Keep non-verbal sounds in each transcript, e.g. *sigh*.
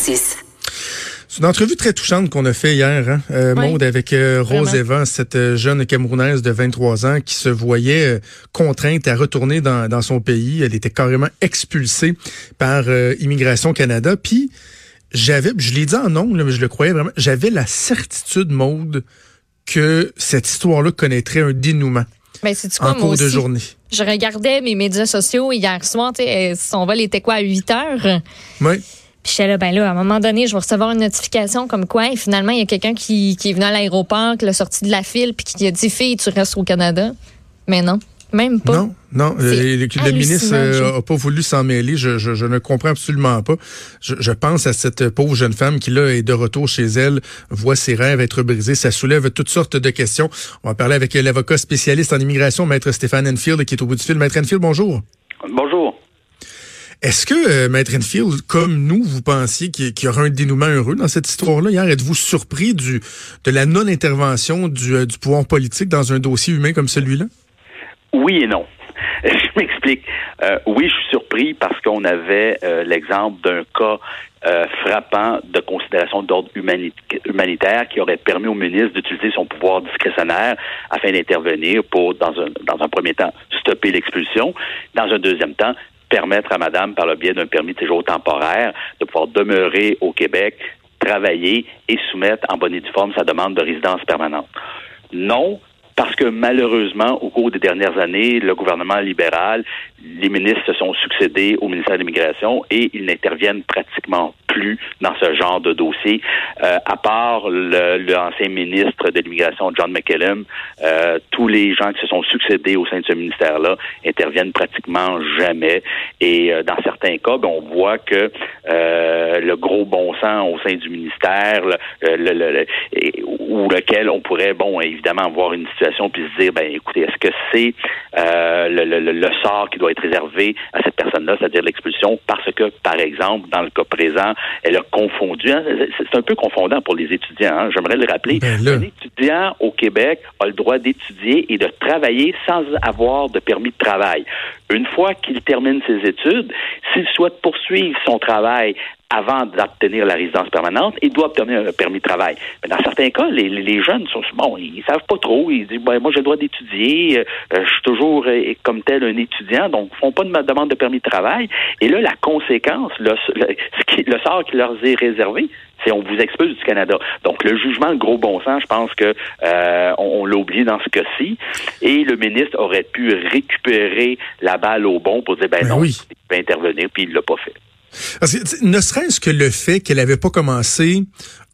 56. C'est une entrevue très touchante qu'on a fait hier, hein, euh, Maude, avec euh, Rose Eva, cette euh, jeune Camerounaise de 23 ans qui se voyait euh, contrainte à retourner dans, dans, son pays. Elle était carrément expulsée par Immigration Canada. Puis j'avais, je l'ai dit en nom, mais je le croyais vraiment, j'avais la certitude, Maude, que cette histoire-là connaîtrait un dénouement. Ben, c'est quoi, en cours de journée. Je regardais mes médias sociaux hier soir, son vol était quoi à 8 heures? Oui. Puis j'étais là, ben là, à un moment donné, je vais recevoir une notification comme quoi, et finalement, il y a quelqu'un qui, qui est venu à l'aéroport, qui l'a sorti de la file, puis qui a dit, fille, tu restes au Canada. Mais non. Même pas. Non, non. Euh, le, ministre n'a euh, pas voulu s'en mêler. Je, je, je, ne comprends absolument pas. Je, je, pense à cette pauvre jeune femme qui, là, est de retour chez elle, voit ses rêves être brisés. Ça soulève toutes sortes de questions. On va parler avec l'avocat spécialiste en immigration, Maître Stéphane Enfield, qui est au bout du fil. Maître Enfield. Bonjour. Est-ce que, euh, Maître Enfield, comme nous, vous pensiez qu'il y, aura un dénouement heureux dans cette histoire-là? Hier, êtes-vous surpris du, de la non-intervention du, euh, du pouvoir politique dans un dossier humain comme celui-là? Oui et non. *laughs* Je m'explique. Euh, oui, je suis surpris parce qu'on avait l'exemple d'un cas frappant de considération d'ordre humanitaire qui aurait permis au ministre d'utiliser son pouvoir discrétionnaire afin d'intervenir pour, dans un, dans un premier temps, stopper l'expulsion, dans un deuxième temps, permettre à madame, par le biais d'un permis de séjour temporaire, de pouvoir demeurer au Québec, travailler et soumettre en bonne et due forme sa demande de résidence permanente. Non, parce que malheureusement, au cours des dernières années, le gouvernement libéral, les ministres se sont succédés au ministère de l'Immigration et ils n'interviennent pratiquement plus dans ce genre de dossier, euh, à part l'ancien ministre de l'Immigration, John McKellum. Euh, tous les gens qui se sont succédés au sein de ce ministère-là interviennent pratiquement jamais. Et euh, dans certains cas, ben, on voit que le gros bon sens au sein du ministère, le, ou lequel on pourrait, bon, évidemment, avoir une situation puis se dire, ben, écoutez, est-ce que c'est le, sort qui doit être réservé à cette personne-là, c'est-à-dire l'expulsion, parce que, par exemple, dans le cas présent, elle a confondu. Hein. C'est un peu confondant pour les étudiants. Hein. J'aimerais le rappeler. Ben un étudiant au Québec a le droit d'étudier et de travailler sans avoir de permis de travail. Une fois qu'il termine ses études, s'il souhaite poursuivre son travail avant d'obtenir la résidence permanente, il doit obtenir un permis de travail. Mais dans certains cas, les, les jeunes sont bon, ils savent pas trop. Ils disent ben, moi j'ai le droit d'étudier, euh, je suis toujours euh, comme tel un étudiant, donc ils font pas de ma demande de permis de travail. Et là, la conséquence, le, le, sort qui leur est réservé, c'est on vous expulse du Canada. Donc le jugement, le gros bon sens, je pense que euh, on, l'a oublié dans ce cas-ci. Et le ministre aurait pu récupérer la balle au bon pour dire ben, ben non, il peut intervenir, puis il l'a pas fait. Ne serait-ce que le fait qu'elle n'avait pas commencé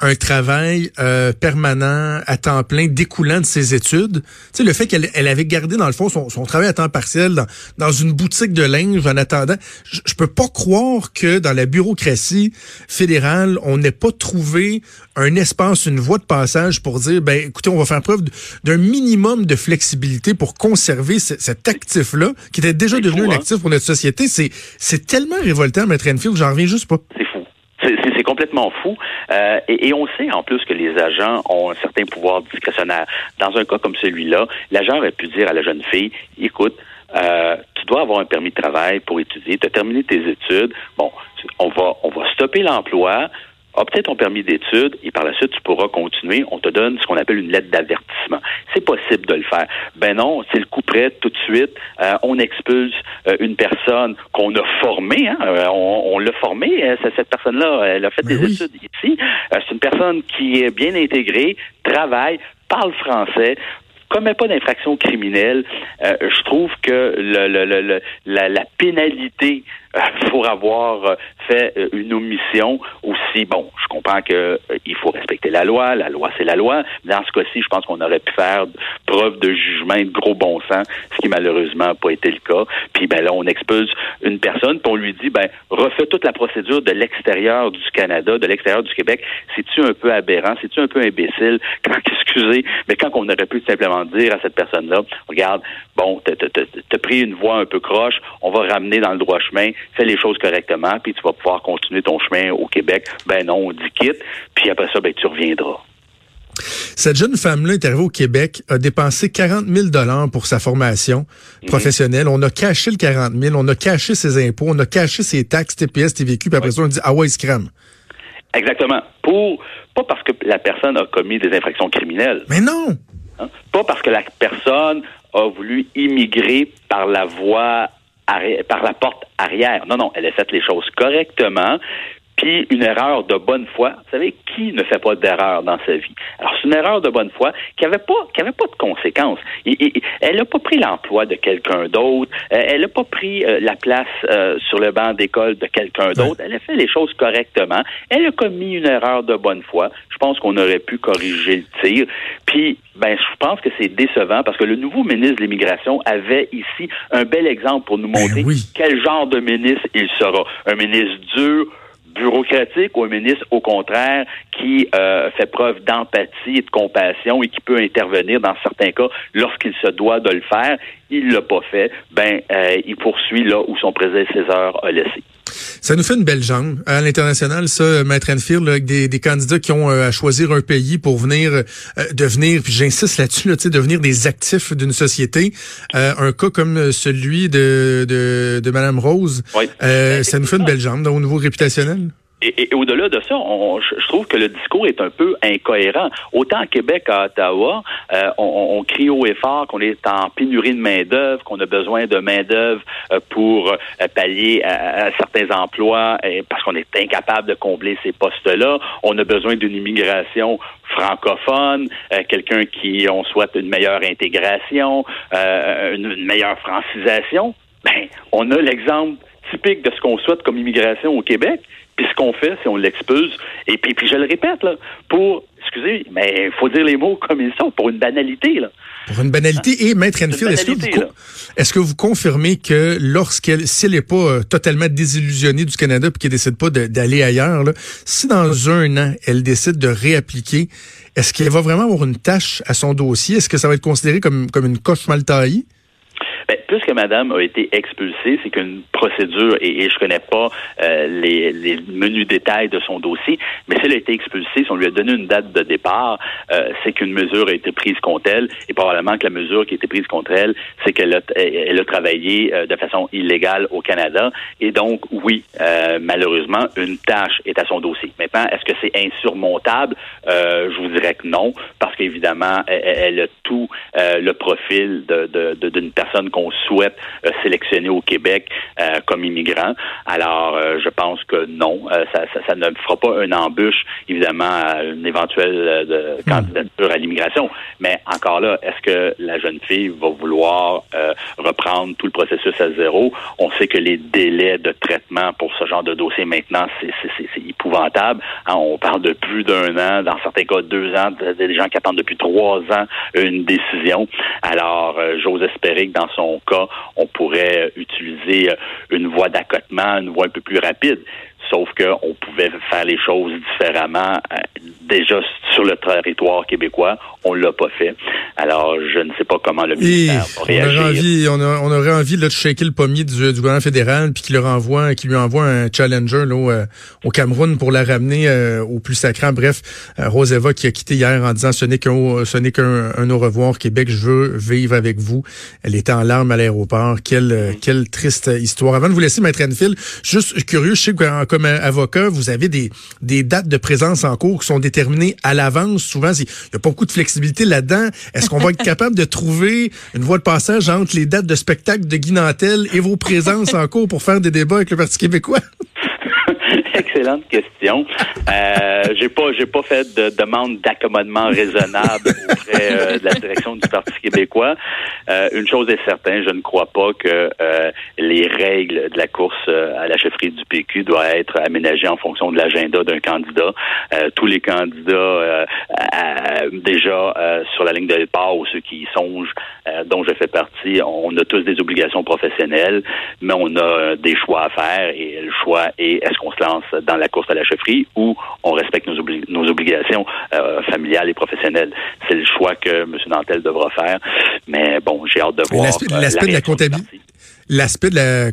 un travail euh, permanent à temps plein découlant de ses études. Tu sais, le fait qu'elle elle avait gardé, dans le fond, son, son travail à temps partiel dans, dans une boutique de linge en attendant. Je, je peux pas croire que dans la bureaucratie fédérale, on n'ait pas trouvé un espace, une voie de passage pour dire, ben, écoutez, on va faire preuve d'un minimum de flexibilité pour conserver cet actif-là, qui était déjà devenu un hein? actif pour notre société. C'est, c'est tellement révoltant, Maître Enfield, j'en reviens juste pas. Complètement fou. Euh, et, on sait en plus que les agents ont un certain pouvoir discrétionnaire. Dans un cas comme celui-là, l'agent aurait pu dire à la jeune fille, écoute, euh, tu dois avoir un permis de travail pour étudier, tu as terminé tes études. Bon, on va, on va stopper l'emploi obtiens ton permis d'études et par la suite, tu pourras continuer. On te donne ce qu'on appelle une lettre d'avertissement. C'est possible de le faire. Ben non, c'est le coup près tout de suite. Euh, on expulse euh, une personne qu'on a formée. Hein, euh, on, l'a formée. cette personne-là, elle a fait ben des études ici. c'est une personne qui est bien intégrée, travaille, parle français, commet pas d'infraction criminelle, je trouve que le, le, la, la, pénalité *laughs* pour avoir fait une omission aussi, bon, je comprends que euh, il faut respecter la loi, la loi c'est la loi. Dans ce cas-ci, je pense qu'on aurait pu faire preuve de jugement et de gros bon sens, ce qui malheureusement n'a pas été le cas. Puis ben là, on expulse une personne, puis on lui dit ben refais toute la procédure de l'extérieur du Canada, de l'extérieur du Québec. C'est-tu un peu aberrant, c'est-tu un peu imbécile? *laughs* Quand excusez, mais quand on aurait pu simplement dire à cette personne-là, regarde, bon, t'as pris une voie un peu croche, on va ramener dans le droit chemin, fais les choses correctement, puis tu vas pouvoir continuer ton chemin au Québec. Ben non, on dit quitte, puis après ça, ben tu reviendras. Cette jeune femme-là est arrivée au Québec, a dépensé 40 000 dollars pour sa formation mhm. professionnelle. On a caché le 40 000, on a caché ses impôts, on a caché ses taxes, TPS, TVQ, puis après ça, on dit, ah ouais, scram. Exactement. Pour pas parce que la personne a commis des infractions criminelles. Mais non. Hein? Pas parce que la personne a voulu immigrer par la voie par la porte arrière. Non, non, elle a fait les choses correctement puis une erreur de bonne foi. Vous savez, qui ne fait pas d'erreur dans sa vie? Alors, c'est une erreur de bonne foi qui n'avait pas, qui avait pas de conséquences. elle n'a pas pris l'emploi de quelqu'un d'autre. Euh, elle n'a pas pris euh, la place euh, sur le banc d'école de quelqu'un d'autre. Elle a fait les choses correctement. Elle a commis une erreur de bonne foi. Je pense qu'on aurait pu corriger le tir. Puis, ben, je pense que c'est décevant parce que le nouveau ministre de l'Immigration avait ici un bel exemple pour nous ben montrer quel genre de ministre il sera. Un ministre dur, bureaucratique ou un ministre, au contraire, qui euh, fait preuve d'empathie et de compassion et qui peut intervenir dans certains cas lorsqu'il se doit de le faire. Il l'a pas fait. Ben, euh, il poursuit là où son prédécesseur a laissé. Ça nous fait une belle jambe à l'international, ça, Maître Enfield, avec des, des, candidats qui ont euh, à choisir un pays pour venir euh, devenir, puis j'insiste là-dessus, là, devenir des actifs d'une société. Euh, un cas comme celui de, de, de Mme Rose, ça nous fait une belle jambe au niveau réputationnel. Et, au-delà de ça, je trouve que le discours est un peu incohérent. Autant à Québec qu'à Ottawa, euh, on, crie haut et fort qu'on est en pénurie de main-d'œuvre, qu'on a besoin de main-d'œuvre euh, pour euh, pallier à, certains emplois parce qu'on est incapable de combler ces postes-là. On a besoin d'une immigration francophone, quelqu'un qui on souhaite une meilleure intégration, une, meilleure francisation. Ben, on a l'exemple typique de ce qu'on souhaite comme immigration au Québec. Puis ce qu'on fait, c'est on l'expulse. Et puis, puis je le répète, là, pour, excusez, mais il faut dire les mots comme ils sont, pour une banalité. Là. Pour une banalité. Et Maître Enfield, est-ce que, vous, est-ce que vous confirmez que lorsqu'elle, si elle n'est pas euh, totalement désillusionnée du Canada puis qu'elle décide pas d'aller ailleurs, là, si dans un an, elle décide de réappliquer, est-ce qu'elle va vraiment avoir une tâche à son dossier? Est-ce que ça va être considéré comme, comme une coche mal taillée? Ben, puisque Madame a été expulsée, c'est qu'une procédure, et, et je connais pas euh, les, menus détails de son dossier, mais si elle a été expulsée, si on lui a donné une date de départ, euh, c'est qu'une mesure a été prise contre elle, et probablement que la mesure qui a été prise contre elle, c'est qu'elle a, travaillé euh, de façon illégale au Canada, et donc, oui, malheureusement, une tâche est à son dossier. Maintenant, est-ce que c'est insurmontable? je vous dirais que non, parce qu'évidemment, elle, a tout le profil d'une personne qu'on souhaite euh, sélectionner au Québec euh, comme immigrant. Alors, euh, je pense que non, ça, ça, ne fera pas une embûche, évidemment, à une éventuelle hmm. candidature à l'immigration. Mais encore là, est-ce que la jeune fille va vouloir reprendre tout le processus à zéro? On sait que les délais de traitement pour ce genre de dossier maintenant, c'est épouvantable. Hein, on parle de plus d'un an, dans certains cas deux ans, des gens qui attendent depuis trois ans une décision. Alors, j'ose espérer que dans son cas, on pourrait utiliser une voie d'accotement, une voie un peu plus rapide. Sauf qu'on pouvait faire les choses différemment euh, déjà sur le territoire québécois. On l'a pas fait. Alors, je ne sais pas comment le ministère va réagir. On aurait envie, on, aurait envie de shaker le pommier du, gouvernement fédéral puis qu'il qu'il lui envoie un challenger là, au, euh, au, Cameroun pour la ramener euh, au plus sacré. Bref, Roseva qui a quitté hier en disant ce n'est qu'un ce n'est qu'un au revoir Québec, je veux vivre avec vous. Elle était en larmes à l'aéroport. Quelle quelle triste histoire. Avant de vous laisser, Maître Enfield, juste curieux, je sais que comme avocat, vous avez des, des dates de présence en cours qui sont déterminées à l'avance. Souvent, il n'y a pas beaucoup de flexibilité là-dedans. Est-ce qu'on va être capable de trouver une voie de passage entre les dates de spectacle de Guy Nantel et vos présences en cours pour faire des débats avec le Parti québécois? *laughs* Excellente question. Euh, j'ai pas, j'ai pas fait de demande d'accommodement raisonnable auprès euh, de la direction du Parti québécois. Euh, une chose est certaine, je ne crois pas que euh, les règles de la course à la chefferie du PQ doivent être aménagées en fonction de l'agenda d'un candidat. tous les candidats déjà sur la ligne de départ ou ceux qui y songent, dont je fais partie, on a tous des obligations professionnelles, mais on a des choix à faire et le choix est est-ce qu'on se lance dans la course à la chefferie ou on respecte nos, nos obligations euh, familiales et professionnelles. C'est le choix que M. Nantel devra faire. Mais bon, j'ai hâte de voir. Euh, l'aspect de la comptabilité. L'aspect de la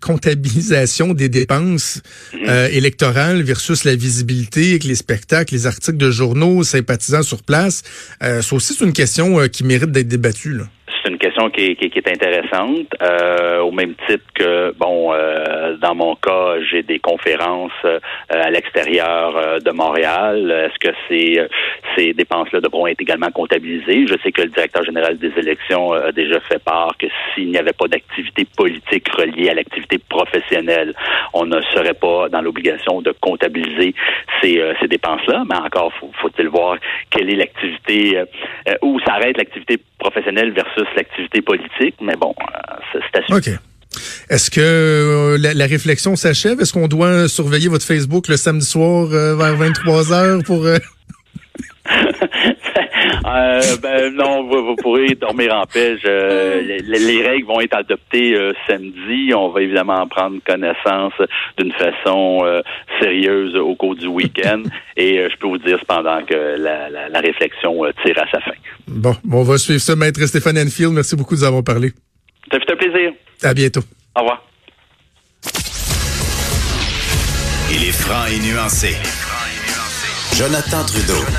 comptabilisation des dépenses mhm. euh, électorales versus la visibilité avec les spectacles, les articles de journaux sympathisants sur place, euh, ça aussi c'est une question qui mérite d'être débattue. Là une question qui est, qui, est intéressante. Euh, au même titre que, bon, euh, dans mon cas, j'ai des conférences euh, à l'extérieur euh, de Montréal. Est-ce que ces, ces dépenses-là devront être également comptabilisées? Je sais que le directeur général des élections a déjà fait part que s'il n'y avait pas d'activité politique reliée à l'activité professionnelle, on ne serait pas dans l'obligation de comptabiliser ces, ces dépenses-là. Mais encore, faut-il voir quelle est l'activité, où s'arrête l'activité professionnelle versus l'activité politique, mais bon, euh, c'est assez. OK. Est-ce que euh, la, réflexion s'achève? Est-ce qu'on doit surveiller votre Facebook le samedi soir euh, vers 23 heures pour... *laughs* Euh, ben non, vous, pourrez dormir en paix. les, règles vont être adoptées euh, samedi. On va évidemment prendre connaissance d'une façon euh, sérieuse au cours du week-end. Et je peux vous dire cependant que la, réflexion tire à sa fin. Bon, on va suivre ça, Maître Stéphane Enfield. Merci beaucoup de nous avoir parlé. Ça fait un plaisir. À bientôt. Au revoir. Il est franc et nuancé. Jonathan Trudeau.